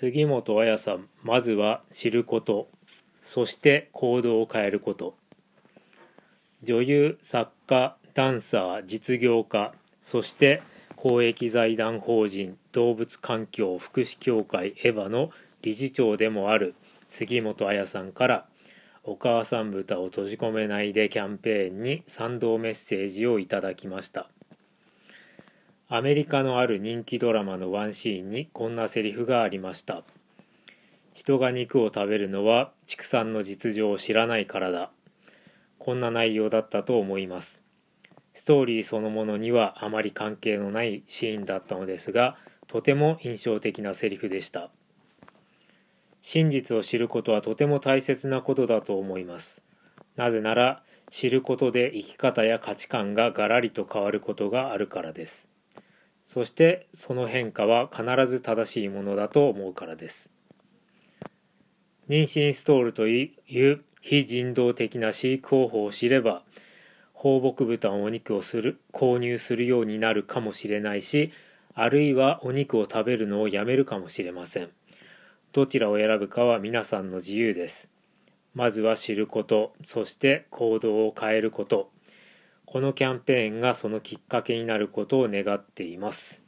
杉本彩さんまずは知ること。そして行動を変えること。女優作家ダンサー実業家。そして公益財団法人動物環境福祉協会エヴァの理事長でもある杉本彩さんからお母さん豚を閉じ込めないでキャンペーンに賛同メッセージをいただきました。アメリカのある人気ドラマのワンシーンにこんなセリフがありました。人が肉を食べるのは畜産の実情を知らないからだ。こんな内容だったと思います。ストーリーそのものにはあまり関係のないシーンだったのですがとても印象的なセリフでした。真実を知ることはとても大切なことだと思います。なぜなら知ることで生き方や価値観がガラリと変わることがあるからです。そしてその変化は必ず正しいものだと思うからです。妊娠ストールという非人道的な飼育方法を知れば放牧豚のお肉をする購入するようになるかもしれないしあるいはお肉を食べるのをやめるかもしれません。どちらを選ぶかは皆さんの自由です。まずは知ることそして行動を変えること。このキャンペーンがそのきっかけになることを願っています。